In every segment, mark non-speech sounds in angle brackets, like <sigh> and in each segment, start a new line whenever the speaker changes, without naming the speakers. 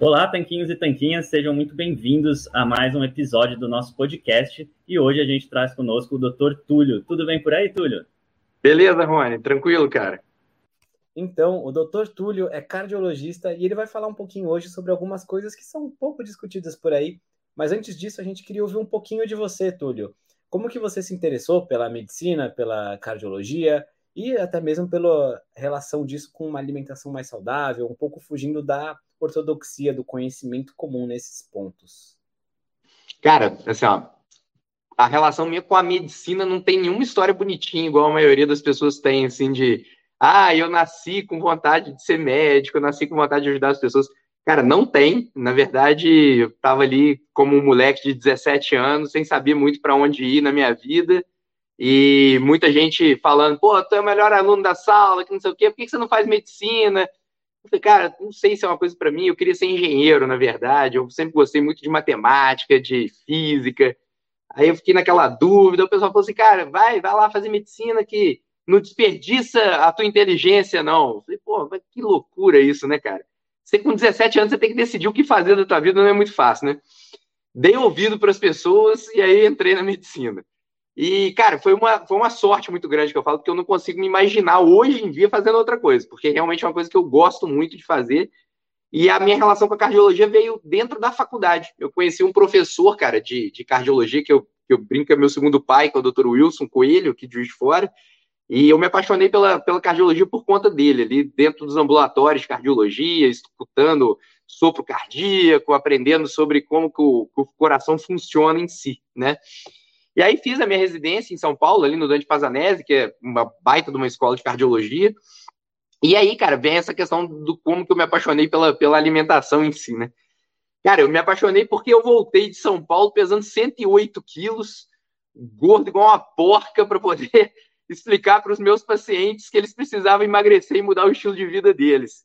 Olá, tanquinhos e tanquinhas, sejam muito bem-vindos a mais um episódio do nosso podcast. E hoje a gente traz conosco o Dr. Túlio. Tudo bem por aí, Túlio?
Beleza, Rony, tranquilo, cara.
Então, o Dr. Túlio é cardiologista e ele vai falar um pouquinho hoje sobre algumas coisas que são um pouco discutidas por aí. Mas antes disso, a gente queria ouvir um pouquinho de você, Túlio. Como que você se interessou pela medicina, pela cardiologia e até mesmo pela relação disso com uma alimentação mais saudável, um pouco fugindo da ortodoxia do conhecimento comum nesses pontos?
Cara, assim, ó, a relação minha com a medicina não tem nenhuma história bonitinha, igual a maioria das pessoas tem, assim, de ah, eu nasci com vontade de ser médico, eu nasci com vontade de ajudar as pessoas. Cara, não tem. Na verdade, eu estava ali como um moleque de 17 anos, sem saber muito para onde ir na minha vida. E muita gente falando, pô, tu é o melhor aluno da sala, que não sei o quê, por que você não faz medicina? Falei, cara, não sei se é uma coisa para mim, eu queria ser engenheiro, na verdade, eu sempre gostei muito de matemática, de física. Aí eu fiquei naquela dúvida, o pessoal falou assim, cara, vai, vai lá fazer medicina que não desperdiça a tua inteligência, não. Eu falei, pô, que loucura isso, né, cara? Você com 17 anos, você tem que decidir o que fazer da tua vida, não é muito fácil, né? Dei ouvido para as pessoas e aí entrei na medicina. E, cara, foi uma, foi uma sorte muito grande que eu falo, porque eu não consigo me imaginar hoje em dia fazendo outra coisa, porque realmente é uma coisa que eu gosto muito de fazer. E a minha relação com a cardiologia veio dentro da faculdade. Eu conheci um professor, cara, de, de cardiologia, que eu, que eu brinco é meu segundo pai, que é o Dr. Wilson Coelho, aqui de Juiz de Fora. E eu me apaixonei pela, pela cardiologia por conta dele, ali dentro dos ambulatórios de cardiologia, escutando sopro cardíaco, aprendendo sobre como que o, que o coração funciona em si, né? E aí fiz a minha residência em São Paulo, ali no Dante Pazanese, que é uma baita de uma escola de cardiologia. E aí, cara, vem essa questão do como que eu me apaixonei pela, pela alimentação em si, né? Cara, eu me apaixonei porque eu voltei de São Paulo pesando 108 quilos, gordo igual uma porca, para poder <laughs> explicar para os meus pacientes que eles precisavam emagrecer e mudar o estilo de vida deles.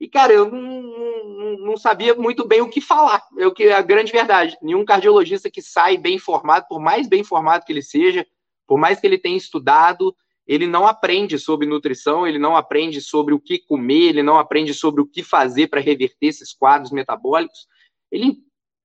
E, cara, eu não, não, não, sabia muito bem o que falar. O que a grande verdade. Nenhum cardiologista que sai bem informado, por mais bem informado que ele seja, por mais que ele tenha estudado, ele não aprende sobre nutrição, ele não aprende sobre o que comer, ele não aprende sobre o que fazer para reverter esses quadros metabólicos. Ele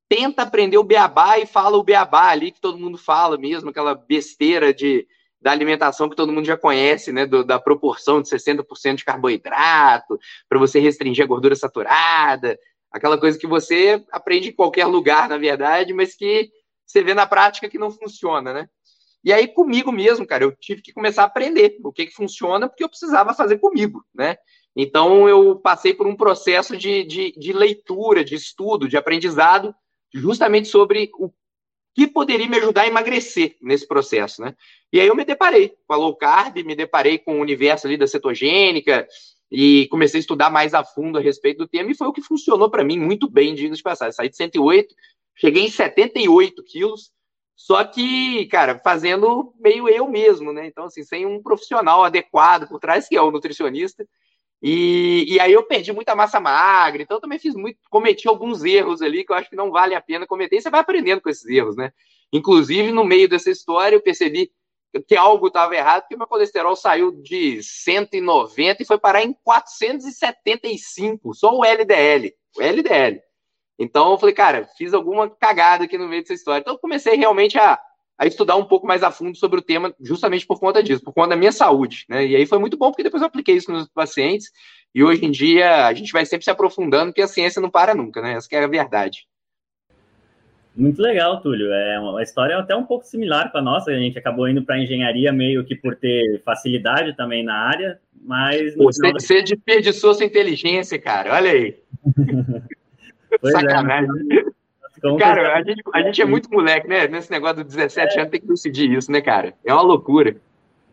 tenta aprender o beabá e fala o beabá ali que todo mundo fala mesmo, aquela besteira de da alimentação que todo mundo já conhece, né? Do, da proporção de 60% de carboidrato, para você restringir a gordura saturada, aquela coisa que você aprende em qualquer lugar, na verdade, mas que você vê na prática que não funciona, né? E aí, comigo mesmo, cara, eu tive que começar a aprender o que, que funciona, porque eu precisava fazer comigo, né? Então, eu passei por um processo de, de, de leitura, de estudo, de aprendizado, justamente sobre o que poderia me ajudar a emagrecer nesse processo, né? E aí eu me deparei com a low carb, me deparei com o universo ali da cetogênica e comecei a estudar mais a fundo a respeito do tema e foi o que funcionou para mim muito bem, diga de passagem. Saí de 108, cheguei em 78 quilos, só que, cara, fazendo meio eu mesmo, né? Então, assim, sem um profissional adequado por trás, que é o nutricionista. E, e aí eu perdi muita massa magra, então também fiz muito, cometi alguns erros ali que eu acho que não vale a pena cometer, e você vai aprendendo com esses erros, né? Inclusive, no meio dessa história, eu percebi que algo estava errado, porque meu colesterol saiu de 190 e foi parar em 475, só o LDL, o LDL. Então eu falei, cara, fiz alguma cagada aqui no meio dessa história. Então eu comecei realmente a a estudar um pouco mais a fundo sobre o tema, justamente por conta disso, por conta da minha saúde. Né? E aí foi muito bom, porque depois eu apliquei isso nos pacientes, e hoje em dia a gente vai sempre se aprofundando, porque a ciência não para nunca, né? Essa é a verdade.
Muito legal, Túlio. É uma história até um pouco similar com a nossa. A gente acabou indo para a engenharia meio que por ter facilidade também na área, mas.
Você, da... você desperdiçou sua inteligência, cara. Olha aí. <laughs>
É, Sacanagem. É,
então, cara, a gente, a gente é muito moleque, né? Nesse negócio dos 17 é. anos tem que decidir isso, né, cara? É uma loucura.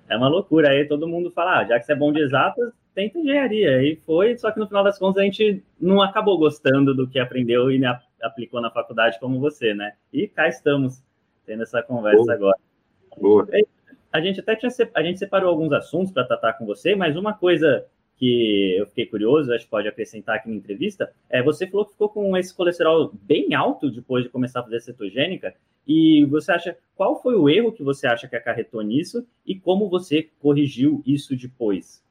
É uma loucura. Aí todo mundo fala, ah, já que você é bom de exatas, tenta engenharia. E foi, só que no final das contas a gente não acabou gostando do que aprendeu e aplicou na faculdade como você, né? E cá estamos tendo essa conversa Boa. agora.
Boa.
A gente até tinha, a gente separou alguns assuntos para tratar com você, mas uma coisa que eu fiquei curioso, acho que pode acrescentar aqui na entrevista, é você falou que ficou com esse colesterol bem alto depois de começar a fazer cetogênica, e você acha, qual foi o erro que você acha que acarretou nisso e como você corrigiu isso depois?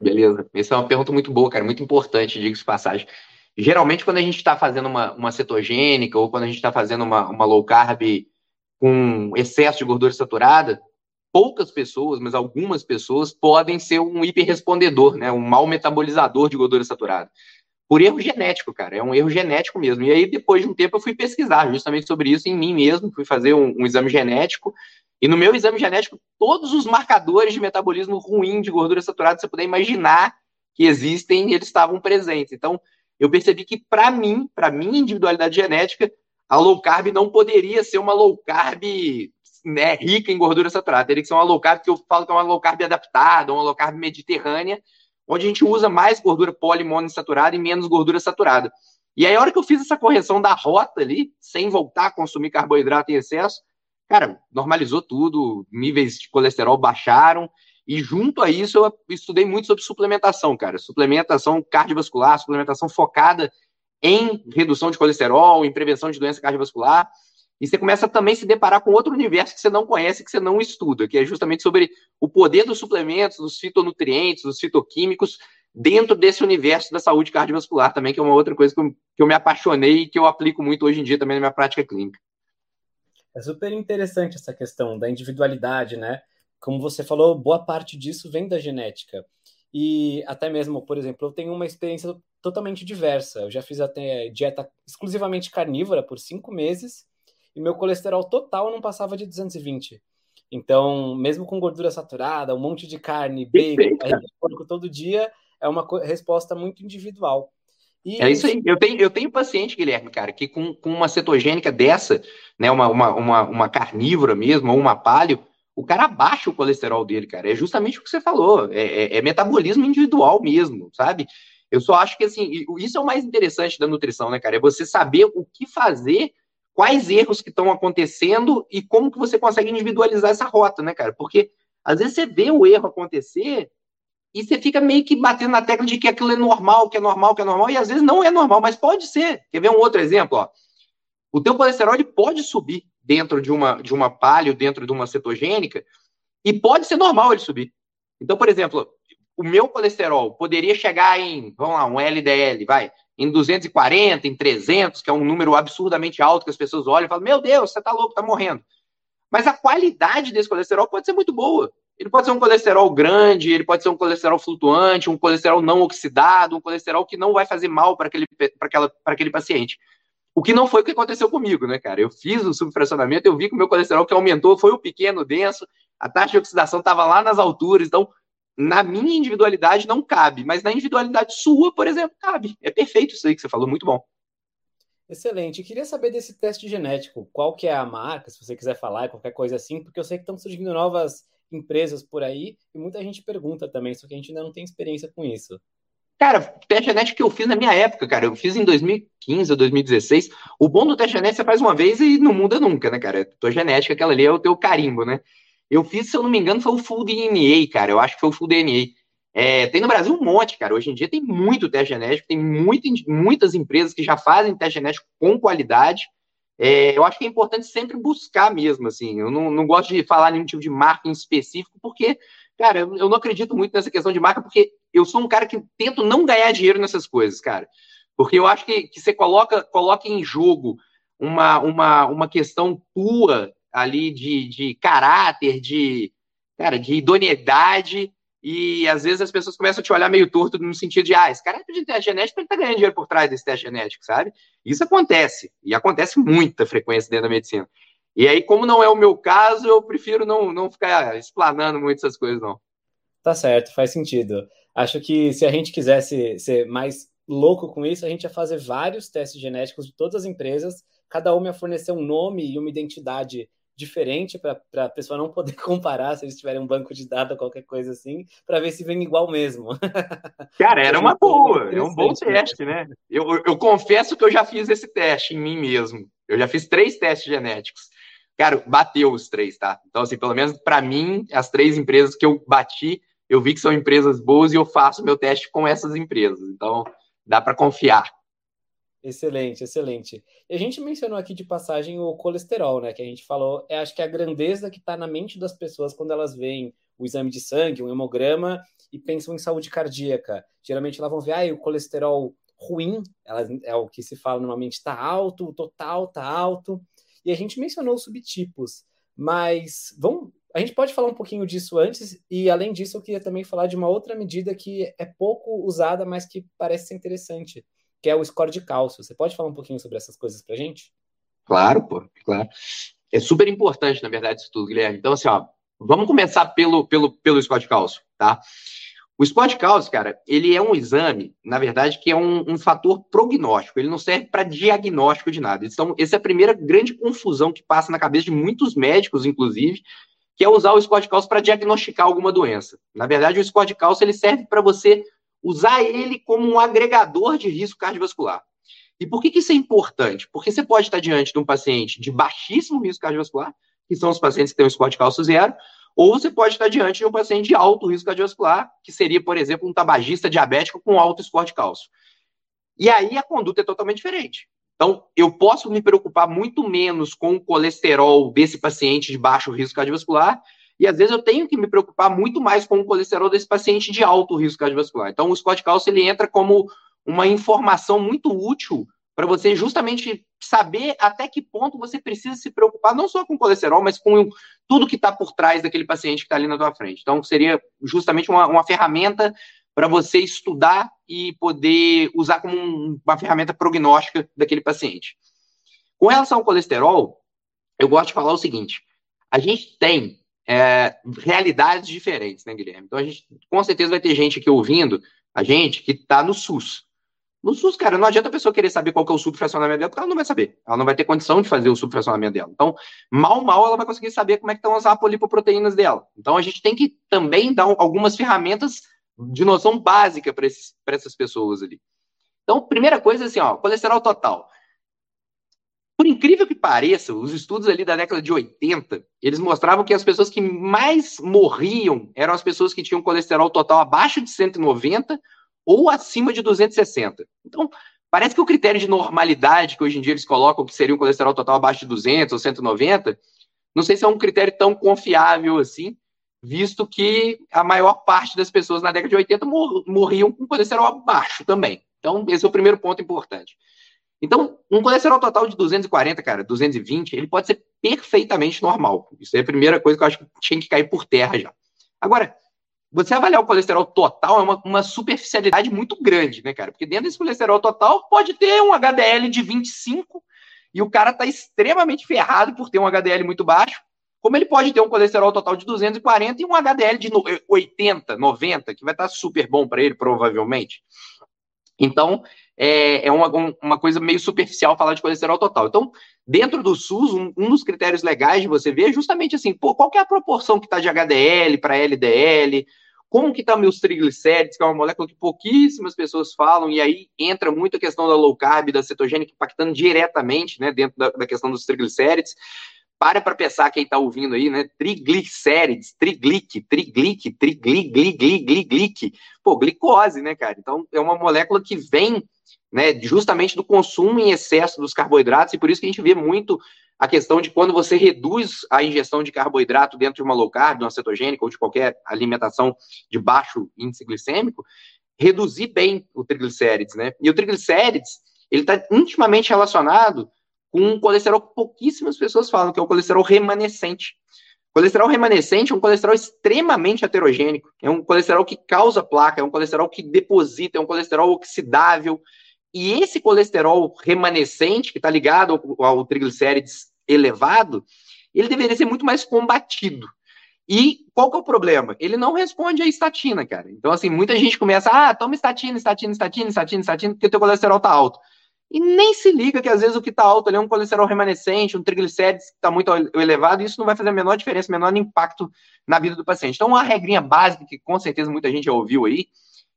Beleza, essa é uma pergunta muito boa, cara, muito importante, diga-se passagem. Geralmente, quando a gente está fazendo uma, uma cetogênica ou quando a gente está fazendo uma, uma low carb com excesso de gordura saturada, poucas pessoas, mas algumas pessoas podem ser um hiperrespondedor, né? Um mau metabolizador de gordura saturada. Por erro genético, cara. É um erro genético mesmo. E aí, depois de um tempo, eu fui pesquisar justamente sobre isso em mim mesmo, fui fazer um, um exame genético. E no meu exame genético, todos os marcadores de metabolismo ruim de gordura saturada, você puder imaginar que existem, eles estavam presentes. Então, eu percebi que, para mim, para minha individualidade genética, a low carb não poderia ser uma low carb né, rica em gordura saturada. Teria que ser uma low carb que eu falo que é uma low carb adaptada, uma low carb mediterrânea, onde a gente usa mais gordura poliinsaturada e menos gordura saturada. E aí, a hora que eu fiz essa correção da rota ali, sem voltar a consumir carboidrato em excesso, cara, normalizou tudo, níveis de colesterol baixaram, e junto a isso eu estudei muito sobre suplementação, cara. Suplementação cardiovascular, suplementação focada em redução de colesterol, em prevenção de doença cardiovascular. E você começa também a se deparar com outro universo que você não conhece, que você não estuda, que é justamente sobre o poder dos suplementos, dos fitonutrientes, dos fitoquímicos, dentro desse universo da saúde cardiovascular também, que é uma outra coisa que eu, me apaixonei e que eu aplico muito hoje em dia também na minha prática clínica.
É super interessante essa questão da individualidade, né? Como você falou, boa parte disso vem da genética. E até mesmo, por exemplo, eu tenho uma experiência totalmente diversa. Eu já fiz até dieta exclusivamente carnívora por cinco meses e meu colesterol total não passava de 220. Então, mesmo com gordura saturada, um monte de carne, bacon, porco todo dia, é uma resposta muito individual.
E é isso aí. Eu tenho, eu tenho paciente, Guilherme, cara, que com, com uma cetogênica dessa, né, uma, uma, uma, uma carnívora mesmo, ou uma palio, o cara abaixa o colesterol dele, cara. É justamente o que você falou. É, é, é, metabolismo individual mesmo, sabe? Eu só acho que, assim, isso é o mais interessante da nutrição, né, cara? É você saber o que fazer, quais erros que estão acontecendo e como que você consegue individualizar essa rota, né, cara? Porque às vezes você vê o erro acontecer e você fica meio que batendo na tecla de que aquilo é normal, que é normal, que é normal, e às vezes não é normal, mas pode ser. Quer ver um outro exemplo? Ó? O teu colesterol pode subir dentro de uma, de uma palio, dentro de uma cetogênica, e pode ser normal ele subir. Então, por exemplo, o meu colesterol poderia chegar em, vamos lá, um LDL, vai, em 240, em 300, que é um número absurdamente alto que as pessoas olham e falam: Meu Deus, você tá louco, tá morrendo. Mas a qualidade desse colesterol pode ser muito boa. Ele pode ser um colesterol grande, ele pode ser um colesterol flutuante, um colesterol não oxidado, um colesterol que não vai fazer mal para aquele, aquele paciente. O que não foi o que aconteceu comigo, né, cara? Eu fiz o subfracionamento, eu vi que o meu colesterol que aumentou foi o pequeno, denso, a taxa de oxidação estava lá nas alturas, então na minha individualidade não cabe, mas na individualidade sua, por exemplo, cabe. É perfeito isso aí que você falou, muito bom.
Excelente. queria saber desse teste genético, qual que é a marca, se você quiser falar, qualquer coisa assim, porque eu sei que estão surgindo novas empresas por aí e muita gente pergunta também, só que a gente ainda não tem experiência com isso.
Cara, teste genético que eu fiz na minha época, cara, eu fiz em 2015 ou 2016. O bom do teste genético você faz uma vez e não muda nunca, né, cara? A tua genética, aquela ali é o teu carimbo, né? Eu fiz, se eu não me engano, foi o Full DNA, cara. Eu acho que foi o Full DNA. É, tem no Brasil um monte, cara. Hoje em dia tem muito teste genético, tem muito, muitas empresas que já fazem teste genético com qualidade. É, eu acho que é importante sempre buscar mesmo, assim. Eu não, não gosto de falar nenhum tipo de marca em específico, porque, cara, eu, eu não acredito muito nessa questão de marca, porque eu sou um cara que tento não ganhar dinheiro nessas coisas, cara. Porque eu acho que, que você coloca, coloca em jogo uma, uma, uma questão tua ali de, de caráter, de, cara, de idoneidade, e às vezes as pessoas começam a te olhar meio torto no sentido de, ah, esse cara é de teste genético, ele tá ganhando dinheiro por trás desse teste genético, sabe? Isso acontece, e acontece muita frequência dentro da medicina. E aí, como não é o meu caso, eu prefiro não, não ficar explanando muito essas coisas, não.
Tá certo, faz sentido. Acho que se a gente quisesse ser mais louco com isso, a gente ia fazer vários testes genéticos de todas as empresas, cada uma ia fornecer um nome e uma identidade diferente para a pessoa não poder <laughs> comparar se eles tiverem um banco de dados ou qualquer coisa assim, para ver se vem igual mesmo. <laughs>
Cara, era uma boa, é um bom teste, né? Eu, eu confesso que eu já fiz esse teste em mim mesmo. Eu já fiz três testes genéticos. Cara, bateu os três, tá? Então, assim, pelo menos para mim, as três empresas que eu bati, eu vi que são empresas boas e eu faço meu teste com essas empresas. Então, dá para confiar.
Excelente, excelente. E a gente mencionou aqui de passagem o colesterol, né? Que a gente falou, é acho que é a grandeza que está na mente das pessoas quando elas veem o exame de sangue, um hemograma e pensam em saúde cardíaca. Geralmente elas vão ver, ah, o colesterol ruim, ela é o que se fala normalmente, está alto, o total está alto, e a gente mencionou os subtipos, mas vamos, a gente pode falar um pouquinho disso antes, e além disso, eu queria também falar de uma outra medida que é pouco usada, mas que parece ser interessante, que é o score de cálcio. Você pode falar um pouquinho sobre essas coisas para gente?
Claro, pô, claro. É super importante, na verdade, isso tudo, Guilherme. Então, assim, ó, vamos começar pelo, pelo, pelo score de cálcio, tá? O score de cálcio, cara, ele é um exame, na verdade, que é um, um fator prognóstico. Ele não serve para diagnóstico de nada. Então, essa é a primeira grande confusão que passa na cabeça de muitos médicos, inclusive, que é usar o score de cálcio para diagnosticar alguma doença. Na verdade, o score de cálcio ele serve para você usar ele como um agregador de risco cardiovascular. E por que, que isso é importante? Porque você pode estar diante de um paciente de baixíssimo risco cardiovascular, que são os pacientes que têm um score de cálcio zero, ou você pode estar diante de um paciente de alto risco cardiovascular, que seria, por exemplo, um tabagista diabético com alto score de cálcio. E aí a conduta é totalmente diferente. Então, eu posso me preocupar muito menos com o colesterol desse paciente de baixo risco cardiovascular, e às vezes eu tenho que me preocupar muito mais com o colesterol desse paciente de alto risco cardiovascular. Então, o score de cálcio ele entra como uma informação muito útil para você justamente saber até que ponto você precisa se preocupar não só com o colesterol, mas com tudo que está por trás daquele paciente que está ali na tua frente. Então, seria justamente uma, uma ferramenta para você estudar e poder usar como um, uma ferramenta prognóstica daquele paciente. Com relação ao colesterol, eu gosto de falar o seguinte: a gente tem é, realidades diferentes, né, Guilherme? Então, a gente com certeza vai ter gente aqui ouvindo a gente que está no SUS. No SUS, cara, não adianta a pessoa querer saber qual que é o subfracionamento dela, porque ela não vai saber. Ela não vai ter condição de fazer o subfracionamento dela. Então, mal, mal, ela vai conseguir saber como é que estão as apolipoproteínas dela. Então, a gente tem que também dar algumas ferramentas de noção básica para essas pessoas ali. Então, primeira coisa, assim, ó, colesterol total. Por incrível que pareça, os estudos ali da década de 80, eles mostravam que as pessoas que mais morriam eram as pessoas que tinham colesterol total abaixo de 190 ou acima de 260. Então, parece que o critério de normalidade que hoje em dia eles colocam, que seria um colesterol total abaixo de 200 ou 190, não sei se é um critério tão confiável assim, visto que a maior parte das pessoas na década de 80 mor morriam com colesterol baixo também. Então, esse é o primeiro ponto importante. Então, um colesterol total de 240, cara, 220, ele pode ser perfeitamente normal. Isso é a primeira coisa que eu acho que tinha que cair por terra já. Agora, você avaliar o colesterol total é uma, uma superficialidade muito grande, né, cara? Porque dentro desse colesterol total pode ter um HDL de 25 e o cara tá extremamente ferrado por ter um HDL muito baixo como ele pode ter um colesterol total de 240 e um HDL de 80, 90, que vai estar super bom para ele, provavelmente. Então, é, é uma, uma coisa meio superficial falar de colesterol total. Então, dentro do SUS, um, um dos critérios legais de você ver é justamente assim, pô, qual é a proporção que está de HDL para LDL, como que está meus triglicérides, que é uma molécula que pouquíssimas pessoas falam, e aí entra muito a questão da low carb, da cetogênica, impactando diretamente, né, dentro da, da questão dos triglicérides. Para para pensar quem está ouvindo aí, né? Triglicérides, triglic, triglic, trigligligligliglic. Pô, glicose, né, cara? Então, é uma molécula que vem né, justamente do consumo em excesso dos carboidratos, e por isso que a gente vê muito a questão de quando você reduz a ingestão de carboidrato dentro de uma low carb, de uma cetogênica ou de qualquer alimentação de baixo índice glicêmico, reduzir bem o triglicérides, né? E o triglicérides, ele está intimamente relacionado com um colesterol que pouquíssimas pessoas falam, que é o colesterol remanescente. Colesterol remanescente é um colesterol extremamente heterogênico, é um colesterol que causa placa, é um colesterol que deposita, é um colesterol oxidável. E esse colesterol remanescente, que está ligado ao, ao triglicérides elevado, ele deveria ser muito mais combatido. E qual que é o problema? Ele não responde à estatina, cara. Então, assim, muita gente começa, ah, toma estatina, estatina, estatina, estatina, estatina, porque o teu colesterol tá alto e nem se liga que às vezes o que está alto ali é um colesterol remanescente, um triglicérides que está muito elevado, e isso não vai fazer a menor diferença, menor impacto na vida do paciente. Então, uma regrinha básica que com certeza muita gente já ouviu aí,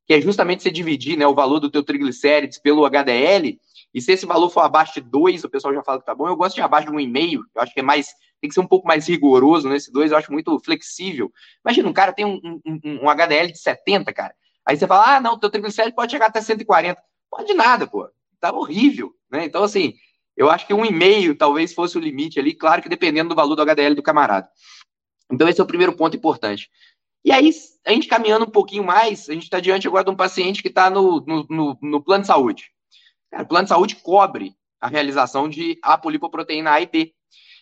que é justamente você dividir né, o valor do teu triglicérides pelo HDL, e se esse valor for abaixo de 2, o pessoal já fala que tá bom, eu gosto de abaixo de 1,5, eu acho que é mais, tem que ser um pouco mais rigoroso nesse 2, eu acho muito flexível. Imagina, um cara tem um, um, um HDL de 70, cara, aí você fala, ah, não, teu triglicérides pode chegar até 140. Pode nada, pô estava horrível, né? Então, assim, eu acho que um e-mail talvez fosse o limite ali, claro que dependendo do valor do HDL do camarada. Então, esse é o primeiro ponto importante. E aí, a gente caminhando um pouquinho mais, a gente está diante agora de um paciente que está no, no, no, no, plano de saúde. Cara, o plano de saúde cobre a realização de apolipoproteína A e B.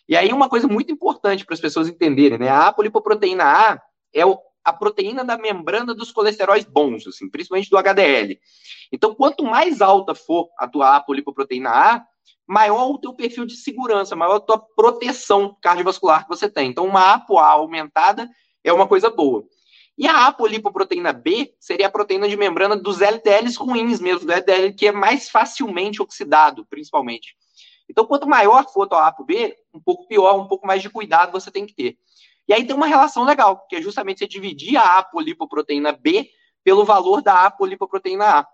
E aí, uma coisa muito importante para as pessoas entenderem, né? A apolipoproteína A é o, a proteína da membrana dos colesteróis bons, assim, principalmente do HDL. Então, quanto mais alta for a tua apolipoproteína A, maior o teu perfil de segurança, maior a tua proteção cardiovascular que você tem. Então, uma ApoA aumentada é uma coisa boa. E a apolipoproteína B seria a proteína de membrana dos LDLs ruins mesmo, do LDL que é mais facilmente oxidado, principalmente. Então, quanto maior for a tua ApoB, um pouco pior, um pouco mais de cuidado você tem que ter. E aí tem uma relação legal, que é justamente você dividir a apolipoproteína B pelo valor da apolipoproteína A.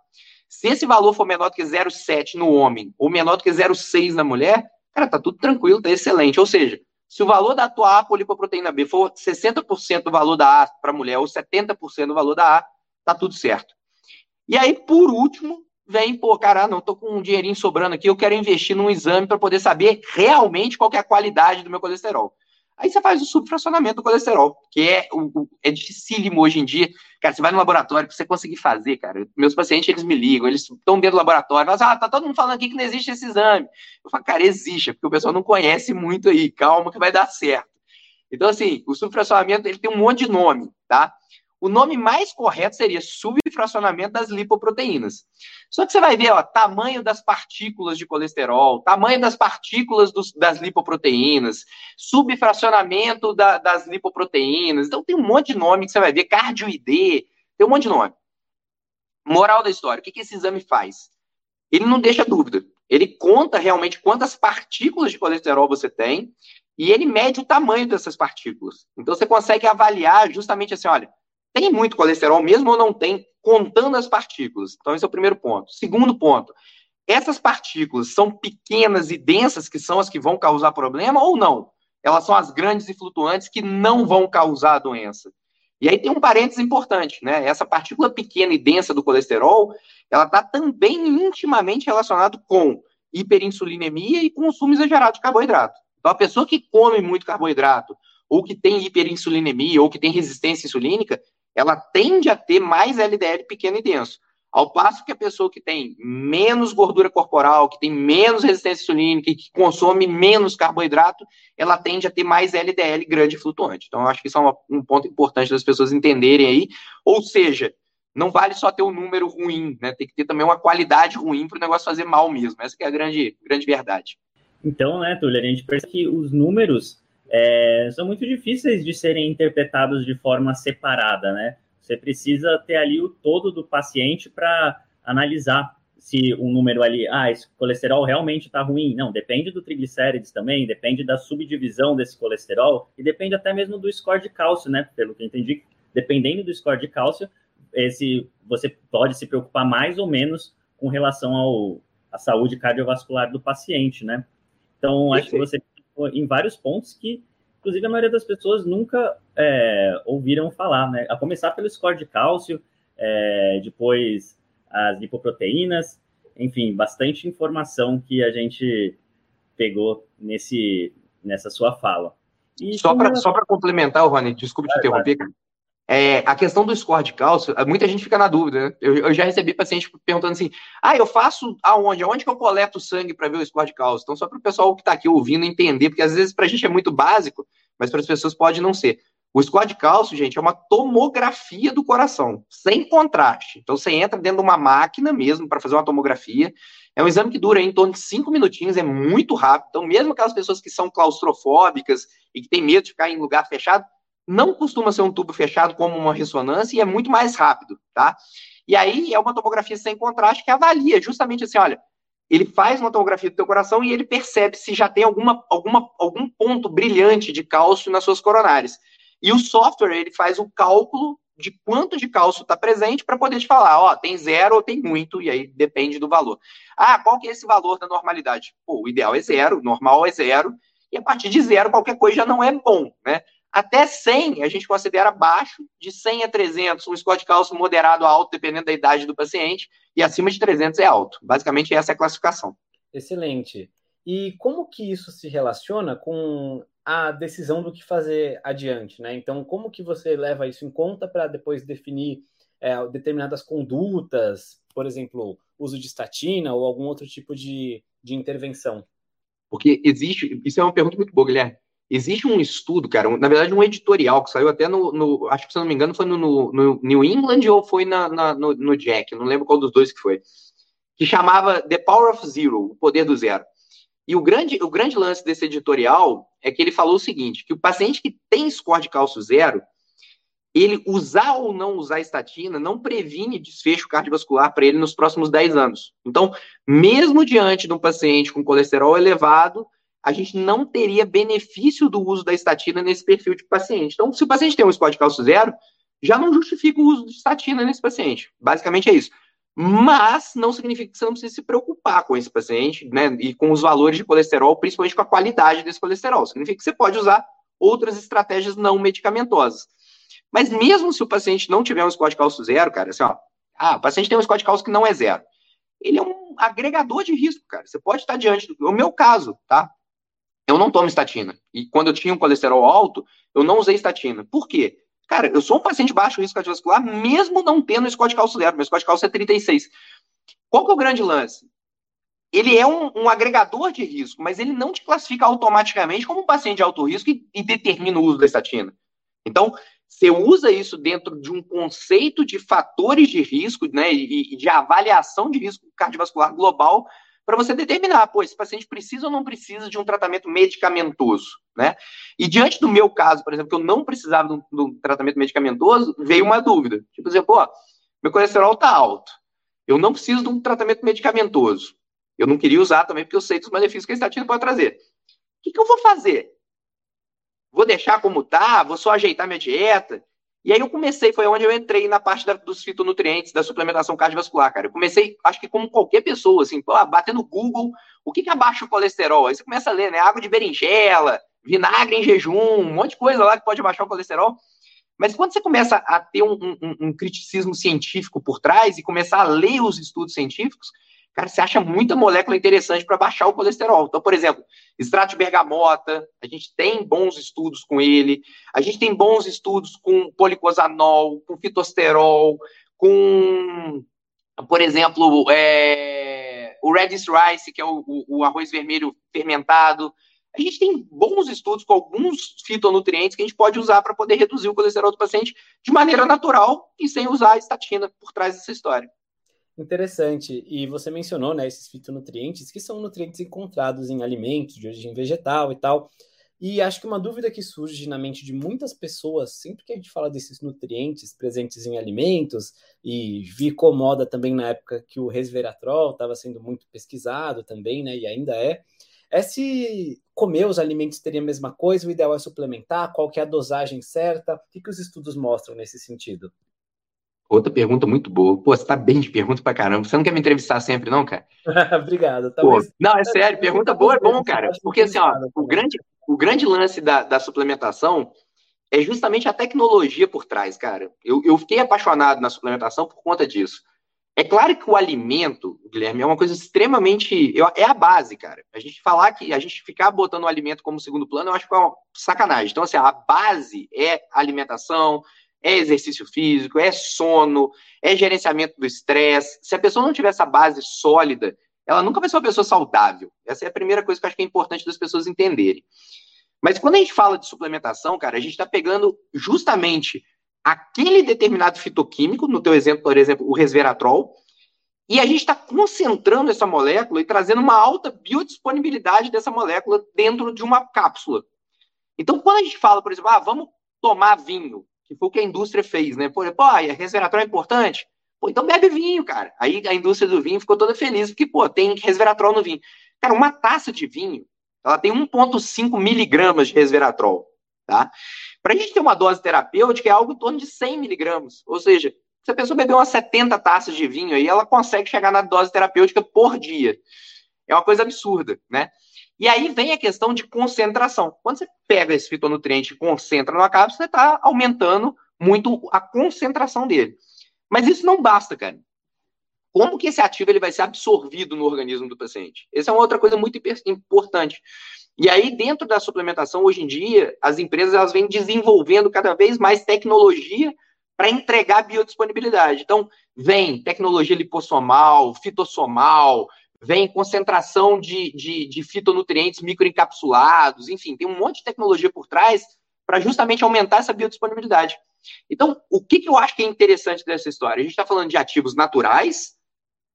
Se esse valor for menor do que 0,7 no homem ou menor do que 0,6 na mulher, cara, tá tudo tranquilo, tá excelente. Ou seja, se o valor da tua apolipoproteína B for 60% do valor da A para mulher ou 70% do valor da A, tá tudo certo. E aí, por último, vem, pô, cara, não, tô com um dinheirinho sobrando aqui, eu quero investir num exame para poder saber realmente qual é a qualidade do meu colesterol. Aí você faz o subfracionamento do colesterol, que é, o, é dificílimo hoje em dia. Cara, você vai no laboratório, para você conseguir fazer, cara. Meus pacientes, eles me ligam, eles estão dentro do laboratório. Mas, ah, tá todo mundo falando aqui que não existe esse exame. Eu falo, cara, existe, porque o pessoal não conhece muito aí. Calma que vai dar certo. Então, assim, o subfracionamento, ele tem um monte de nome, tá? O nome mais correto seria subfracionamento das lipoproteínas. Só que você vai ver, ó, tamanho das partículas de colesterol, tamanho das partículas dos, das lipoproteínas, subfracionamento da, das lipoproteínas. Então tem um monte de nome que você vai ver, cardioide, tem um monte de nome. Moral da história, o que, que esse exame faz? Ele não deixa dúvida. Ele conta realmente quantas partículas de colesterol você tem e ele mede o tamanho dessas partículas. Então você consegue avaliar justamente assim, olha, tem muito colesterol mesmo ou não tem, contando as partículas. Então, esse é o primeiro ponto. Segundo ponto, essas partículas são pequenas e densas, que são as que vão causar problema, ou não? Elas são as grandes e flutuantes que não vão causar a doença. E aí tem um parênteses importante, né? Essa partícula pequena e densa do colesterol, ela está também intimamente relacionada com hiperinsulinemia e consumo exagerado de carboidrato. Então, a pessoa que come muito carboidrato, ou que tem hiperinsulinemia, ou que tem resistência insulínica, ela tende a ter mais LDL pequeno e denso. Ao passo que a pessoa que tem menos gordura corporal, que tem menos resistência insulínica e que consome menos carboidrato, ela tende a ter mais LDL grande e flutuante. Então, eu acho que isso é um ponto importante das pessoas entenderem aí. Ou seja, não vale só ter um número ruim, né? Tem que ter também uma qualidade ruim para o negócio fazer mal mesmo. Essa é a grande, grande verdade.
Então, né, Túlio, a gente percebe que os números é, são muito difíceis de serem interpretados de forma separada, né? Você precisa ter ali o todo do paciente para analisar se um número ali, ah, esse colesterol realmente está ruim. Não, depende do triglicérides também, depende da subdivisão desse colesterol e depende até mesmo do score de cálcio, né? Pelo que eu entendi, dependendo do score de cálcio, esse você pode se preocupar mais ou menos com relação ao à saúde cardiovascular do paciente, né? Então, acho que você em vários pontos que, inclusive, a maioria das pessoas nunca é, ouviram falar, né? A começar pelo score de cálcio, é, depois as lipoproteínas, enfim, bastante informação que a gente pegou nesse, nessa sua fala.
E só para só complementar, Rony, desculpe te interromper. É, a questão do score de cálcio, muita gente fica na dúvida, né? Eu, eu, já recebi paciente perguntando assim: ah, eu faço aonde? Aonde que eu coleto sangue para ver o score de cálcio? Então, só para o pessoal que está aqui ouvindo entender, porque às vezes para a gente é muito básico, mas para as pessoas pode não ser. O score de cálcio, gente, é uma tomografia do coração, sem contraste. Então, você entra dentro de uma máquina mesmo para fazer uma tomografia. É um exame que dura em torno de cinco minutinhos, é muito rápido. Então, mesmo aquelas pessoas que são claustrofóbicas e que têm medo de ficar em lugar fechado, não costuma ser um tubo fechado como uma ressonância e é muito mais rápido, tá? E aí é uma tomografia sem contraste que avalia justamente assim, olha, ele faz uma tomografia do teu coração e ele percebe se já tem alguma, alguma, algum ponto brilhante de cálcio nas suas coronárias. E o software, ele faz o cálculo de quanto de cálcio está presente para poder te falar, ó, tem zero ou tem muito, e aí depende do valor. Ah, qual que é esse valor da normalidade? Pô, o ideal é zero, normal é zero, e a partir de zero qualquer coisa já não é bom, né? Até 100 a gente considera baixo, de 100 a 300 um score de cálcio moderado a alto, dependendo da idade do paciente, e acima de 300 é alto. Basicamente essa é a classificação.
Excelente. E como que isso se relaciona com a decisão do que fazer adiante, né? Então, como que você leva isso em conta para depois definir é, determinadas condutas, por exemplo, uso de estatina ou algum outro tipo de, de intervenção?
Porque existe, isso é uma pergunta muito boa, Guilherme. Existe um estudo, cara, na verdade um editorial que saiu até no, no acho que se não me engano foi no, no, no New England ou foi na, na, no, no Jack, não lembro qual dos dois que foi, que chamava The Power of Zero, o poder do zero. E o grande, o grande lance desse editorial é que ele falou o seguinte, que o paciente que tem score de cálcio zero, ele usar ou não usar estatina não previne desfecho cardiovascular para ele nos próximos 10 anos. Então, mesmo diante de um paciente com colesterol elevado, a gente não teria benefício do uso da estatina nesse perfil de paciente. Então, se o paciente tem um score de cálcio zero, já não justifica o uso de estatina nesse paciente. Basicamente é isso. Mas não significa que você não precisa se preocupar com esse paciente, né? E com os valores de colesterol, principalmente com a qualidade desse colesterol. Significa que você pode usar outras estratégias não medicamentosas. Mas mesmo se o paciente não tiver um score de cálcio zero, cara, assim, ó, ah, o paciente tem um score de cálcio que não é zero. Ele é um agregador de risco, cara. Você pode estar diante do. O meu caso, tá? Eu não tomo estatina. E quando eu tinha um colesterol alto, eu não usei estatina. Por quê? Cara, eu sou um paciente baixo risco cardiovascular, mesmo não tendo score de cálcio zero. Meu score de cálcio é 36. Qual que é o grande lance? Ele é um, um, agregador de risco, mas ele não te classifica automaticamente como um paciente de alto risco e, e determina o uso da estatina. Então, você usa isso dentro de um conceito de fatores de risco, né, e, e de avaliação de risco cardiovascular global, para você determinar, pô, esse paciente precisa ou não precisa de um tratamento medicamentoso, né? E diante do meu caso, por exemplo, que eu não precisava de um, de um tratamento medicamentoso, veio uma dúvida. Tipo assim, pô, meu colesterol está alto, eu não preciso de um tratamento medicamentoso. Eu não queria usar também, porque eu sei dos malefícios que a estatina pode trazer. O que, que eu vou fazer? vou deixar como tá, vou só ajeitar minha dieta. E aí eu comecei, foi onde eu entrei na parte da, dos fitonutrientes, da suplementação cardiovascular, cara. Eu comecei, acho que como qualquer pessoa, assim, pô, bater no Google, o que que abaixa o colesterol? Aí você começa a ler, né, água de berinjela, vinagre em jejum, um monte de coisa lá que pode abaixar o colesterol. Mas quando você começa a ter um, um, um criticismo científico por trás e começar a ler os estudos científicos, Cara, você acha muita molécula interessante para baixar o colesterol. Então, por exemplo, extrato de bergamota, a gente tem bons estudos com ele. A gente tem bons estudos com policosanol, com fitosterol, com, por exemplo, é, o Redis Rice, que é o, o, o arroz vermelho fermentado. A gente tem bons estudos com alguns fitonutrientes que a gente pode usar para poder reduzir o colesterol do paciente de maneira natural e sem usar a estatina por trás dessa história.
Interessante. E você mencionou, né, esses fitonutrientes, que são nutrientes encontrados em alimentos de origem vegetal e tal. E acho que uma dúvida que surge na mente de muitas pessoas, sempre que a gente fala desses nutrientes presentes em alimentos, e ficou moda também na época que o resveratrol estava sendo muito pesquisado também, né, e ainda é, é se comer os alimentos teria a mesma coisa, o ideal é suplementar, qual que é a dosagem certa, o que, que os estudos mostram nesse sentido?
Outra pergunta muito boa. Pô, você tá bem de pergunta pra caramba. Você não quer me entrevistar sempre, não, cara? <laughs>
Obrigado.
Pô, não, é sério, pergunta boa é bom, cara. Porque assim, ó, o grande, o grande lance da, da suplementação é justamente a tecnologia por trás, cara. Eu, eu fiquei apaixonado na suplementação por conta disso. É claro que o alimento, Guilherme, é uma coisa extremamente. É a base, cara. A gente falar que a gente ficar botando o alimento como segundo plano, eu acho que é uma sacanagem. Então, assim, a base é alimentação, é exercício físico, é sono, é gerenciamento do estresse. Se a pessoa não tiver essa base sólida, ela nunca vai ser uma pessoa saudável. Essa é a primeira coisa que eu acho que é importante das pessoas entenderem. Mas quando a gente fala de suplementação, cara, a gente está pegando justamente aquele determinado fitoquímico, no teu exemplo, por exemplo, o resveratrol, e a gente está concentrando essa molécula e trazendo uma alta biodisponibilidade dessa molécula dentro de uma cápsula. Então, quando a gente fala, por exemplo, ah, vamos tomar vinho, que foi o que a indústria fez, né? Pô, pô resveratrol é importante? Pô, então bebe vinho, cara. Aí a indústria do vinho ficou toda feliz, porque, pô, tem resveratrol no vinho. Cara, uma taça de vinho, ela tem 1,5 miligramas de resveratrol, tá? Para a gente ter uma dose terapêutica, é algo em torno de 100 miligramas. Ou seja, se a pessoa beber umas 70 taças de vinho aí, ela consegue chegar na dose terapêutica por dia. É uma coisa absurda, né? E aí vem a questão de concentração. Quando você pega esse fitonutriente e concentra numa cápsula, você está aumentando muito a concentração dele. Mas isso não basta, cara. Como que esse ativo ele vai ser absorvido no organismo do paciente? Essa é uma outra coisa muito importante. E aí, dentro da suplementação, hoje em dia, as empresas elas vêm desenvolvendo cada vez mais tecnologia para entregar biodisponibilidade. Então, vem tecnologia lipossomal, fitossomal, vem concentração de, de, de fitonutrientes microencapsulados, enfim, tem um monte de tecnologia por trás para justamente aumentar essa biodisponibilidade. Então, o que, que eu acho que é interessante dessa história? A gente está falando de ativos naturais,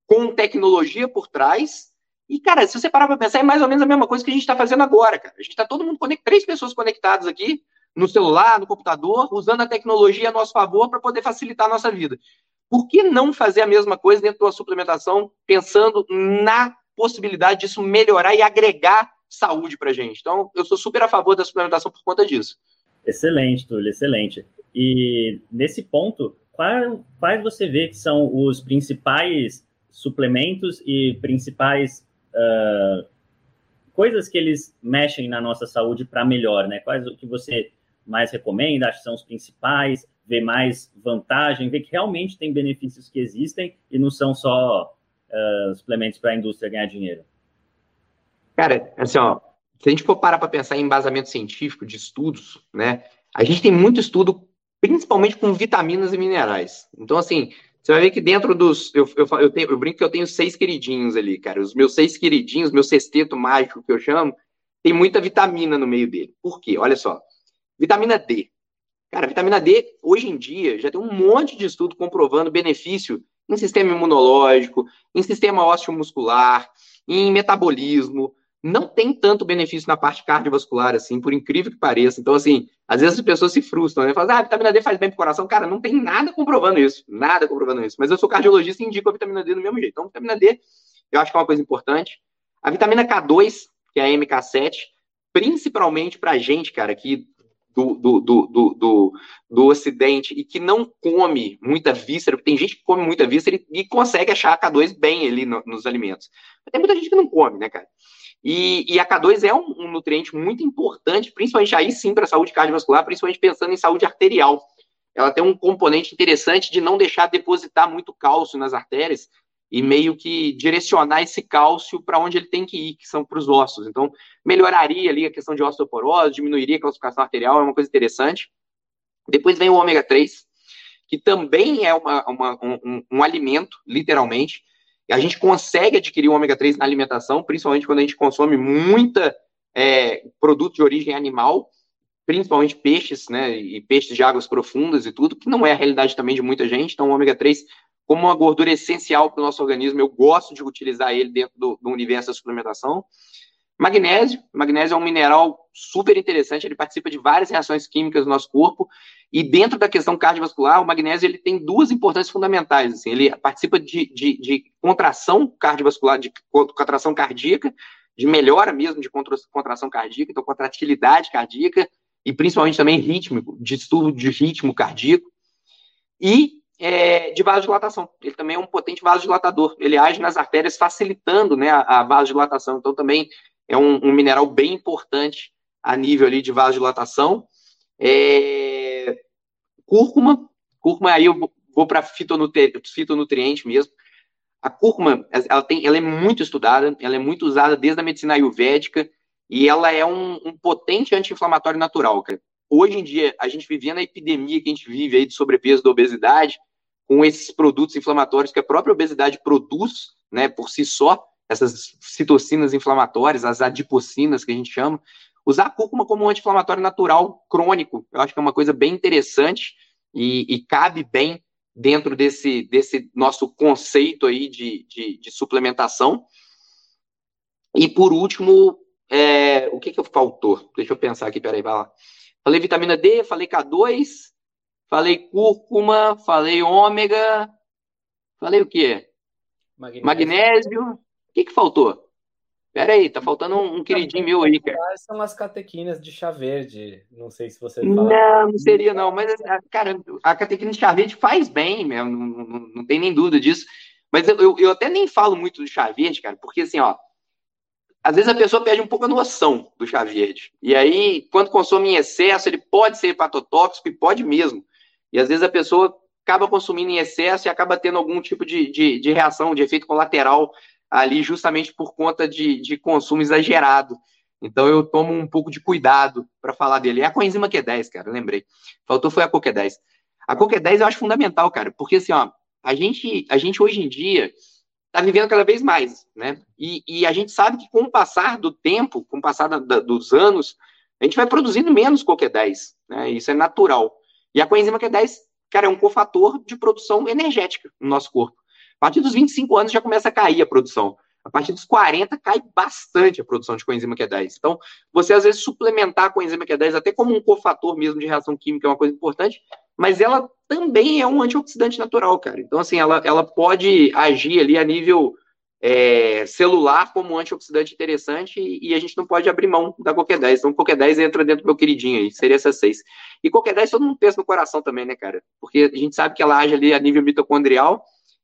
com tecnologia por trás, e, cara, se você parar para pensar, é mais ou menos a mesma coisa que a gente está fazendo agora, cara. A gente está todo mundo conectado, três pessoas conectadas aqui, no celular, no computador, usando a tecnologia a nosso favor para poder facilitar a nossa vida. Por que não fazer a mesma coisa dentro da suplementação, pensando na possibilidade disso melhorar e agregar saúde para gente? Então, eu sou super a favor da suplementação por conta disso.
Excelente, Túlio, excelente. E nesse ponto, quais você vê que são os principais suplementos e principais uh, coisas que eles mexem na nossa saúde para melhor, né? Quais o que você mais recomenda, acho que são os principais, ver mais vantagem, ver que realmente tem benefícios que existem e não são só uh, suplementos para a indústria ganhar dinheiro?
Cara, assim, ó, se a gente for parar para pensar em embasamento científico de estudos, né, a gente tem muito estudo, principalmente com vitaminas e minerais. Então, assim, você vai ver que dentro dos. Eu, eu, eu, tenho, eu brinco que eu tenho seis queridinhos ali, cara. Os meus seis queridinhos, meu sexteto mágico que eu chamo, tem muita vitamina no meio dele. Por quê? Olha só. Vitamina D. Cara, vitamina D, hoje em dia, já tem um monte de estudo comprovando benefício em sistema imunológico, em sistema ósseo-muscular, em metabolismo. Não tem tanto benefício na parte cardiovascular, assim, por incrível que pareça. Então, assim, às vezes as pessoas se frustram, né? Falam, ah, vitamina D faz bem pro coração. Cara, não tem nada comprovando isso. Nada comprovando isso. Mas eu sou cardiologista e indico a vitamina D do mesmo jeito. Então, vitamina D, eu acho que é uma coisa importante. A vitamina K2, que é a MK7, principalmente pra gente, cara, que do, do, do, do, do, Ocidente e que não come muita víscera, porque tem gente que come muita víscera e, e consegue achar K2 bem ali no, nos alimentos. Mas tem muita gente que não come, né, cara? E, e a K2 é um, um, nutriente muito importante, principalmente aí sim para a saúde cardiovascular, principalmente pensando em saúde arterial. Ela tem um componente interessante de não deixar depositar muito cálcio nas artérias, e meio que direcionar esse cálcio para onde ele tem que ir, que são para os ossos. Então, melhoraria ali a questão de osteoporose, diminuiria a calcificação arterial, é uma coisa interessante. Depois vem o ômega 3, que também é uma, uma, um, um, alimento, literalmente. A gente consegue adquirir o ômega 3 na alimentação, principalmente quando a gente consome muita é, produto de origem animal, principalmente peixes, né, e peixes de águas profundas e tudo, que não é a realidade também de muita gente. Então, o ômega 3 como uma gordura essencial para o nosso organismo. Eu gosto de utilizar ele dentro do, do universo da suplementação. Magnésio. Magnésio é um mineral super interessante, ele participa de várias reações químicas no nosso corpo. E dentro da questão cardiovascular, o magnésio ele tem duas importâncias fundamentais. Assim, ele participa de, de, de contração cardiovascular, de contração cardíaca, de melhora mesmo de contração cardíaca, então contratilidade cardíaca, e principalmente também ritmo, distúrbio de ritmo cardíaco. E é, de vasodilatação. Ele também é um potente vasodilatador. Ele age nas artérias, facilitando né, a, a vasodilatação. Então, também é um, um, mineral bem importante a nível ali de vasodilatação. É, cúrcuma. Cúrcuma, aí eu vou para fitonutri, fitonutriente mesmo. A cúrcuma, ela, tem, ela é muito estudada, ela é muito usada desde a medicina ayurvédica e ela é um, um potente anti-inflamatório natural, cara. Hoje em dia, a gente vivendo a epidemia que a gente vive aí de sobrepeso, da obesidade, com esses produtos inflamatórios que a própria obesidade produz, né, por si só, essas citocinas inflamatórias, as adipocinas que a gente chama, usar a cúrcuma como um anti-inflamatório natural crônico, eu acho que é uma coisa bem interessante e, e cabe bem dentro desse, desse nosso conceito aí de, de, de suplementação. E por último, é, o que que faltou? Deixa eu pensar aqui, peraí, vai lá. Falei vitamina D, falei K2, Falei cúrcuma, falei ômega, falei o quê? Magnésio. Magnésio. O que, que faltou? Pera aí, tá faltando um, um queridinho meu aí, cara.
São as catequinas de chá verde. Não sei se você
fala. Não, não seria não. Mas, cara, a catequina de chá verde faz bem mesmo. Não, não, não tem nem dúvida disso. Mas eu, eu, eu, até nem falo muito do chá verde, cara, porque assim, ó. Às vezes a pessoa perde um pouco a noção do chá verde. E aí, quando consome em excesso, ele pode ser hepatotóxico e pode mesmo. E às vezes a pessoa acaba consumindo em excesso e acaba tendo algum tipo de, de, de reação, de efeito colateral ali, justamente por conta de, de consumo exagerado. Então eu tomo um pouco de cuidado para falar dele. É a coenzima Q10, cara, lembrei. Faltou foi a CoQ10. A CoQ10 eu acho fundamental, cara, porque assim, ó, a gente, a gente hoje em dia está vivendo cada vez mais, né? E, e, a gente sabe que com o passar do tempo, com o passar da, da, dos anos, a gente vai produzindo menos CoQ10, né? Isso é natural. E a coenzima Q10, cara, é um cofator de produção energética no nosso corpo. A partir dos 25 anos já começa a cair a produção. A partir dos 40 cai bastante a produção de coenzima Q10. Então, você às vezes suplementar a coenzima Q10 até como um cofator mesmo de reação química é uma coisa importante, mas ela também é um antioxidante natural, cara. Então, assim, ela, ela pode agir ali a nível é, celular como antioxidante interessante e, a gente não pode abrir mão da qualquer 10. Então, qualquer 10 entra dentro do meu queridinho aí, seria essa 6. E qualquer 10 todo mundo pensa no coração também, né, cara? Porque a gente sabe que ela age ali a nível mitocondrial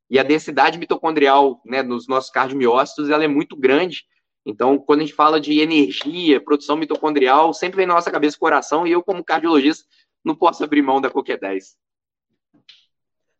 e a densidade mitocondrial, né, nos nossos cardiomiócitos, ela é muito grande. Então, quando a gente fala de energia, produção mitocondrial, sempre vem na nossa cabeça o coração, e eu, como cardiologista, não posso abrir mão da qualquer 10.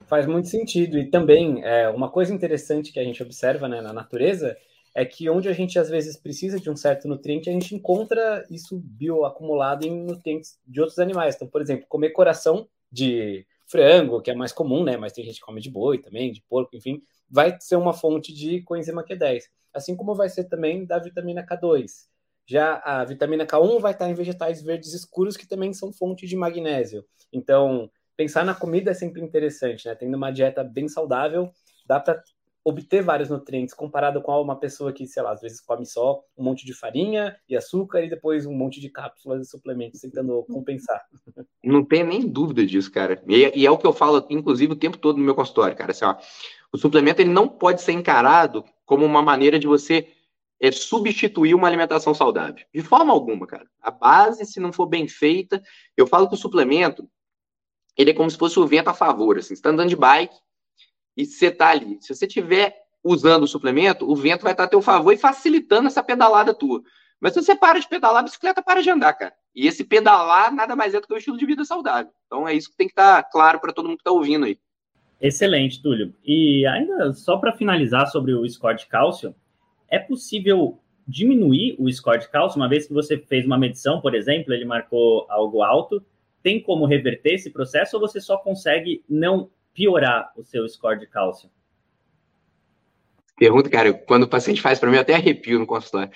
Faz muito sentido. E também, é, uma coisa interessante que a gente observa né, na natureza é que onde a gente às vezes precisa de um certo nutriente, a gente encontra isso bioacumulado em nutrientes de outros animais. Então, por exemplo, comer coração de frango, que é mais comum, né? Mas tem gente que come de boi também, de porco, enfim, vai ser uma fonte de coenzima Q10. Assim como vai ser também da vitamina K2. Já a vitamina K1 vai estar em vegetais verdes escuros, que também são fonte de magnésio. Então, pensar na comida é sempre interessante, né? Tendo uma dieta bem saudável, dá para obter vários nutrientes, comparado com uma pessoa que, sei lá, às vezes come só um monte de farinha e açúcar e depois um monte de cápsulas e suplementos tentando compensar.
Não tem nem dúvida disso, cara. E, e, é o que eu falo, inclusive, o tempo todo no meu consultório, cara. Assim, ó, o suplemento ele não pode ser encarado como uma maneira de você é, substituir uma alimentação saudável. De forma alguma, cara. A base, se não for bem feita, eu falo que o suplemento ele é como se fosse o vento a favor. Assim, você está andando de bike, e você está ali. Se você estiver usando o suplemento, o vento vai estar a teu favor e facilitando essa pedalada tua. Mas se você para de pedalar, a bicicleta para de andar, cara. E esse pedalar nada mais é do que o estilo de vida saudável. Então é isso que tem que estar claro para todo mundo que está ouvindo aí.
Excelente, Túlio. E ainda só para finalizar sobre o score de cálcio, é possível diminuir o score de cálcio, uma vez que você fez uma medição, por exemplo, ele marcou algo alto, tem como reverter esse processo ou você só consegue não piorar o seu score de cálcio?
Pergunta, cara, quando o paciente faz para mim, eu até arrepio no consultório.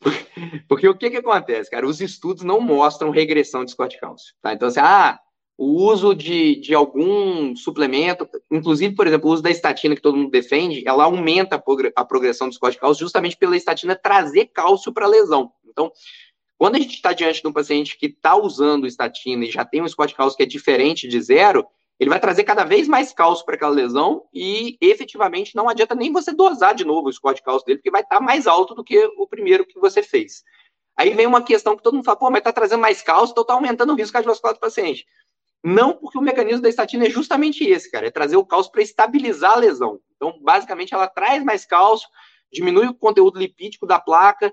<laughs> Porque o que, que acontece, cara? Os estudos não mostram regressão de score de cálcio. Tá? Então, assim, ah, o uso de, de algum suplemento, inclusive, por exemplo, o uso da estatina que todo mundo defende, ela aumenta a, progressão do score de cálcio justamente pela estatina trazer cálcio para a lesão. Então, quando a gente está diante de um paciente que está usando estatina e já tem um score de cálcio que é diferente de zero, ele vai trazer cada vez mais cálcio para aquela lesão e efetivamente não adianta nem você dosar de novo o score de cálcio dele, porque vai estar tá mais alto do que o primeiro que você fez. Aí vem uma questão que todo mundo fala, pô, mas está trazendo mais cálcio, então está aumentando o risco cardiovascular do paciente. Não, porque o mecanismo da estatina é justamente esse, cara, é trazer o cálcio para estabilizar a lesão. Então, basicamente, ela traz mais cálcio, diminui o conteúdo lipídico da placa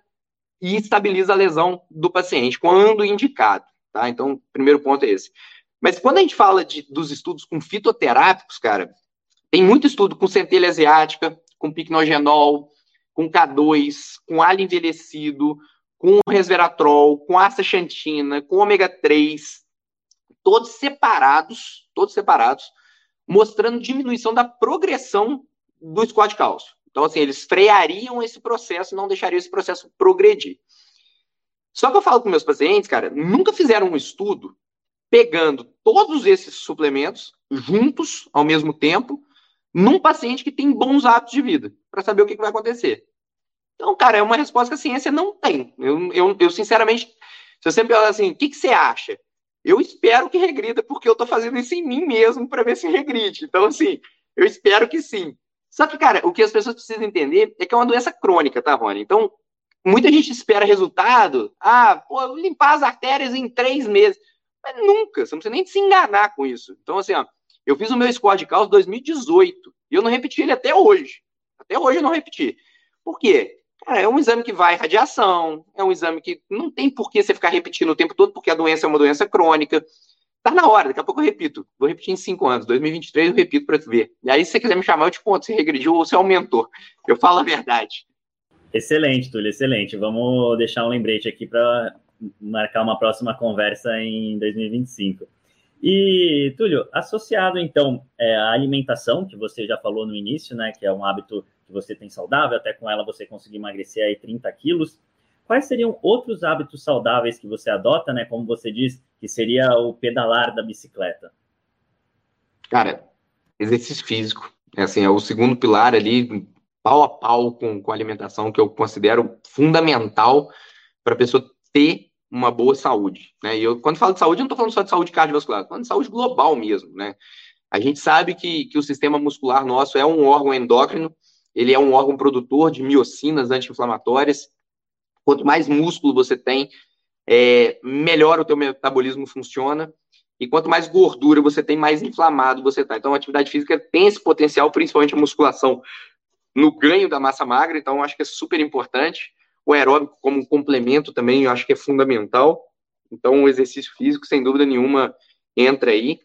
e estabiliza a lesão do paciente, quando indicado, tá? Então, o primeiro ponto é esse. Mas quando a gente fala de, dos estudos com fitoterápicos, cara, tem muito estudo com centelha asiática, com picnogenol, com K2, com alho envelhecido, com resveratrol, com astaxantina, com ômega 3, todos separados, todos separados, mostrando diminuição da progressão do de cálcio. Então, assim, eles freariam esse processo, não deixariam esse processo progredir. Só que eu falo com meus pacientes, cara, nunca fizeram um estudo pegando todos esses suplementos juntos, ao mesmo tempo, num paciente que tem bons hábitos de vida, para saber o que, que, vai acontecer. Então, cara, é uma resposta que a ciência não tem. Eu, eu, eu sinceramente, se assim, o que, que você acha? Eu espero que regrida, porque eu estou fazendo isso em mim mesmo para ver se regride. Então, assim, eu espero que sim. Só que, cara, o que as pessoas precisam entender é que é uma doença crônica, tá, Rony? Então, muita gente espera resultado. Ah, pô, limpar as artérias em três meses. Mas nunca, você não precisa nem se enganar com isso. Então, assim, ó, eu fiz o meu score de cálcio em 2018 e eu não repeti ele até hoje. Até hoje eu não repeti. Por quê? Cara, é um exame que vai radiação, é um exame que não tem por que você ficar repetindo o tempo todo, porque a doença é uma doença crônica. Tá na hora, daqui a pouco eu repito. Vou repetir em cinco anos. 2023 eu repito para ver. E aí, se você quiser me chamar, eu te conto se regrediu ou se aumentou. Eu falo a verdade.
Excelente, Túlio, excelente. Vamos deixar um lembrete aqui para marcar uma próxima conversa em 2025. E, Túlio, associado então é, à alimentação, que você já falou no início, né, que é um hábito que você tem saudável, até com ela você conseguir emagrecer aí 30 quilos, quais seriam outros hábitos saudáveis que você adota, né, como você diz, que seria o pedalar da bicicleta?
Cara, exercício físico, é assim, é o segundo pilar ali, pau a pau com, com a alimentação, que eu considero fundamental para a pessoa ter uma boa saúde, né? E eu, quando falo de saúde, eu não estou falando só de saúde cardiovascular, estou falando de saúde global mesmo, né? A gente sabe que, que o sistema muscular nosso é um órgão endócrino, ele é um órgão produtor de miocinas anti-inflamatórias. Quanto mais músculo você tem, é, melhor o teu metabolismo funciona. E quanto mais gordura você tem, mais inflamado você está. Então, a atividade física tem esse potencial, principalmente a musculação, no ganho da massa magra. Então, acho que é super importante. O aeróbico, como um complemento, também, eu acho que é fundamental. Então, o exercício físico, sem dúvida nenhuma, entra aí.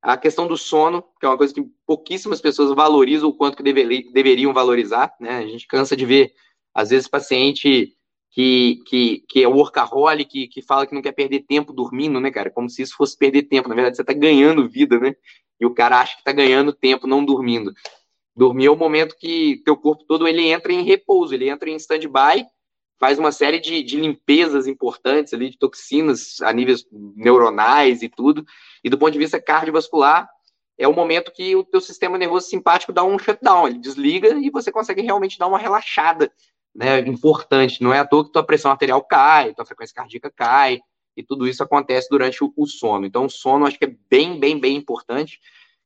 A questão do sono, que é uma coisa que pouquíssimas pessoas valorizam o quanto que deveriam valorizar, né? A gente cansa de ver, às vezes, paciente que, que, que é workaholic, que, que fala que não quer perder tempo dormindo, né, cara? Como se isso fosse perder tempo. Na verdade, você tá ganhando vida, né? E o cara acha que tá ganhando tempo não dormindo. Dormir é o momento que teu corpo todo ele entra em repouso, ele entra em stand-by faz uma série de, de limpezas importantes ali, de toxinas a níveis neuronais e tudo. E do ponto de vista cardiovascular, é o momento que o teu sistema nervoso simpático dá um shutdown, ele desliga e você consegue realmente dar uma relaxada, né, importante. Não é à toa que tua pressão arterial cai, tua frequência cardíaca cai, e tudo isso acontece durante o, o sono. Então, o sono acho que é bem, bem, bem importante.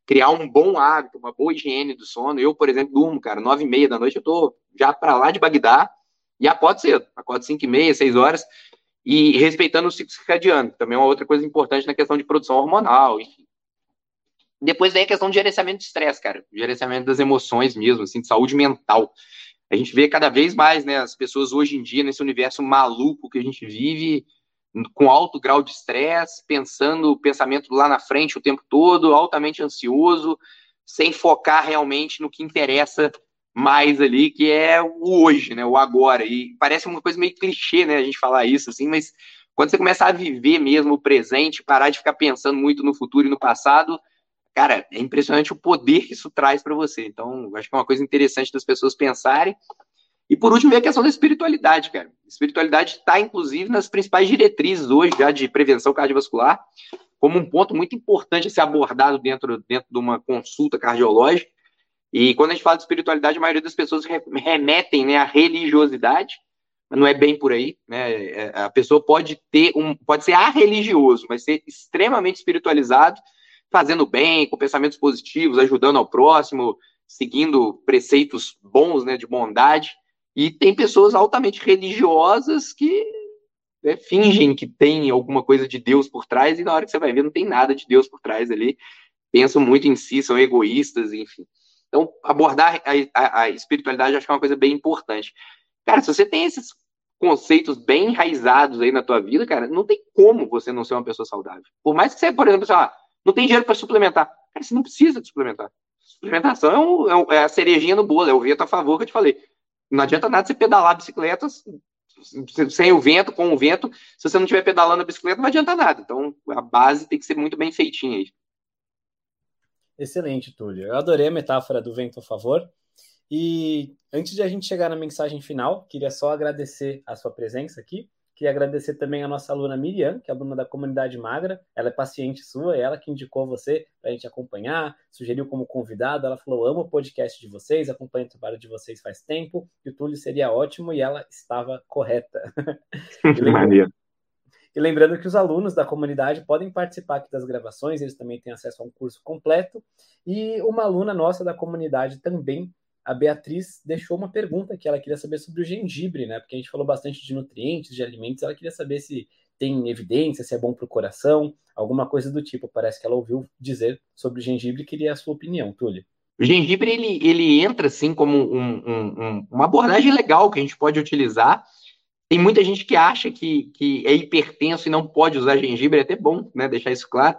Criar um bom hábito, uma boa higiene do sono. Eu, por exemplo, durmo, cara, nove e meia da noite, eu tô já para lá de Bagdá, e acorda cedo, acorda 5 e meia, 6 horas, e respeitando o ciclo circadiano, que também é uma outra coisa importante na questão de produção hormonal, enfim. Depois vem a questão de gerenciamento de estresse, cara, gerenciamento das emoções mesmo, assim, de saúde mental. A gente vê cada vez mais, né, as pessoas hoje em dia, nesse universo maluco que a gente vive, com alto grau de estresse, pensando o pensamento lá na frente o tempo todo, altamente ansioso, sem focar realmente no que interessa mais ali, que é o hoje, né? O agora. E parece uma coisa meio clichê, né? A gente falar isso, assim, mas quando você começar a viver mesmo o presente, parar de ficar pensando muito no futuro e no passado, cara, é impressionante o poder que isso traz para você. Então, acho que é uma coisa interessante das pessoas pensarem. E por último, a questão da espiritualidade, cara. Espiritualidade está, inclusive, nas principais diretrizes hoje já de prevenção cardiovascular, como um ponto muito importante a ser abordado dentro, dentro de uma consulta cardiológica. E quando a gente fala de espiritualidade, a maioria das pessoas remetem né, à religiosidade, mas não é bem por aí. Né? É, a pessoa pode ter um, pode ser religioso, mas ser extremamente espiritualizado, fazendo bem, com pensamentos positivos, ajudando ao próximo, seguindo preceitos bons, né, de bondade. E tem pessoas altamente religiosas que né, fingem que tem alguma coisa de Deus por trás, e na hora que você vai ver, não tem nada de Deus por trás ali. Pensam muito em si, são egoístas, enfim. Então, abordar a, a, a espiritualidade acho que é uma coisa bem importante. Cara, se você tem esses conceitos bem enraizados aí na tua vida, cara, não tem como você não ser uma pessoa saudável. Por mais que você, por exemplo, sei lá, não tem dinheiro para suplementar. Cara, você não precisa de suplementar. Suplementação é, um, é, é, a cerejinha no bolo, é o vento a favor que eu te falei. Não adianta nada você pedalar bicicletas sem o vento, com o vento. Se você não estiver pedalando a bicicleta, não adianta nada. Então, a base tem que ser muito bem feitinha aí.
Excelente, Túlio. Eu adorei a metáfora do vento a favor. E antes de a gente chegar na mensagem final, queria só agradecer a sua presença aqui. Queria agradecer também a nossa aluna Miriam, que é aluna da comunidade Magra. Ela é paciente sua, é ela que indicou você para a gente acompanhar, sugeriu como convidado. Ela falou: amo o podcast de vocês, acompanho o trabalho de vocês faz tempo, e o Túlio seria ótimo, e ela estava correta. <laughs> Maneiro. E lembrando que os alunos da comunidade podem participar aqui das gravações, eles também têm acesso a um curso completo. E uma aluna nossa da comunidade também, a Beatriz, deixou uma pergunta que ela queria saber sobre o gengibre, né? Porque a gente falou bastante de nutrientes, de alimentos, ela queria saber se tem evidência, se é bom para o coração, alguma coisa do tipo. Parece que ela ouviu dizer sobre o gengibre e queria a sua opinião, Túlio.
O gengibre ele, ele entra assim como um, um, um, uma abordagem legal que a gente pode utilizar tem muita gente que acha que, que é hipertenso e não pode usar gengibre, é até bom né, deixar isso claro.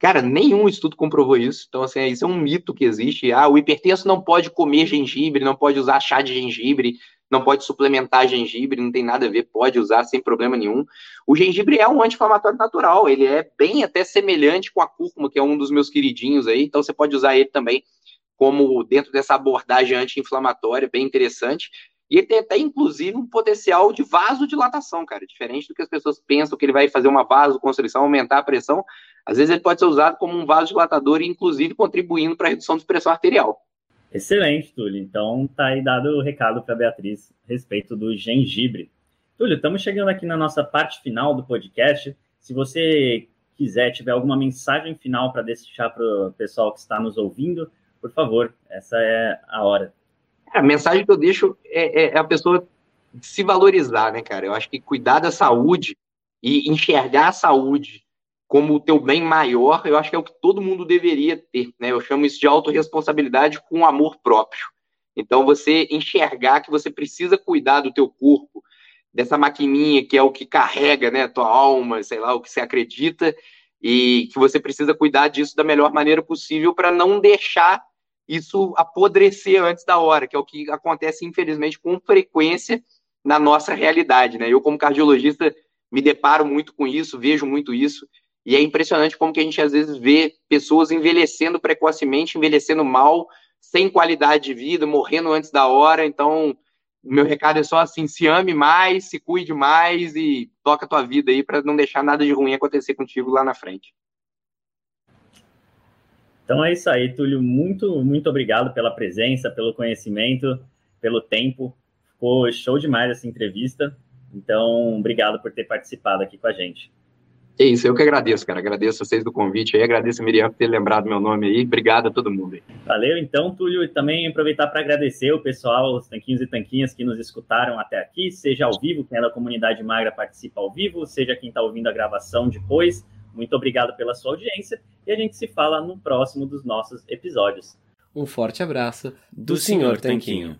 Cara, nenhum estudo comprovou isso. Então, assim, isso é um mito que existe. Ah, o hipertenso não pode comer gengibre, não pode usar chá de gengibre. não pode suplementar gengibre, não tem nada a ver, pode usar sem problema nenhum. O gengibre é um anti-inflamatório natural, ele é bem até semelhante com a cúrcuma, que é um dos meus queridinhos aí, então você pode usar ele também como dentro dessa abordagem anti-inflamatória, bem interessante. E ele tem até, inclusive, um potencial de vasodilatação, cara. Diferente do que as pessoas pensam que ele vai fazer uma vasoconstrição, aumentar a pressão. Às vezes ele pode ser usado como um vasodilatador e, inclusive, contribuindo para a redução de pressão arterial.
Excelente, Túlio. Então, tá aí dado o recado para a Beatriz a respeito do gengibre. Túlio, estamos chegando aqui na nossa parte final do podcast. Se você quiser, tiver alguma mensagem final para deixar para o pessoal que está nos ouvindo, por favor, essa é a hora.
A mensagem que eu deixo é, é, é, a pessoa se valorizar, né, cara? Eu acho que cuidar da saúde e enxergar a saúde como o teu bem maior, eu acho que é o que todo mundo deveria ter, né? Eu chamo isso de autorresponsabilidade com amor próprio. Então, você enxergar que você precisa cuidar do teu corpo, dessa maquininha que é o que carrega, né, tua alma, sei lá, o que você acredita, e que você precisa cuidar disso da melhor maneira possível para não deixar isso apodrecer antes da hora, que é o que acontece, infelizmente, com frequência na nossa realidade. Né? Eu, como cardiologista, me deparo muito com isso, vejo muito isso, e é impressionante como que a gente às vezes vê pessoas envelhecendo precocemente, envelhecendo mal, sem qualidade de vida, morrendo antes da hora. Então, meu recado é só assim: se ame mais, se cuide mais e toca a tua vida aí para não deixar nada de ruim acontecer contigo lá na frente.
Então é isso aí, Túlio. Muito, muito obrigado pela presença, pelo conhecimento, pelo tempo. Ficou show demais essa entrevista. Então, obrigado por ter participado aqui com a gente.
É isso, eu que agradeço, cara. Agradeço vocês do convite aí, agradeço a Miriam por ter lembrado meu nome aí. Obrigado a todo mundo aí.
Valeu, então, Túlio, e também aproveitar para agradecer o pessoal, os tanquinhos e tanquinhas que nos escutaram até aqui, seja ao vivo, quem é da comunidade magra participa ao vivo, seja quem está ouvindo a gravação depois. Muito obrigado pela sua audiência e a gente se fala no próximo dos nossos episódios.
Um forte abraço do, do Senhor Tanquinho.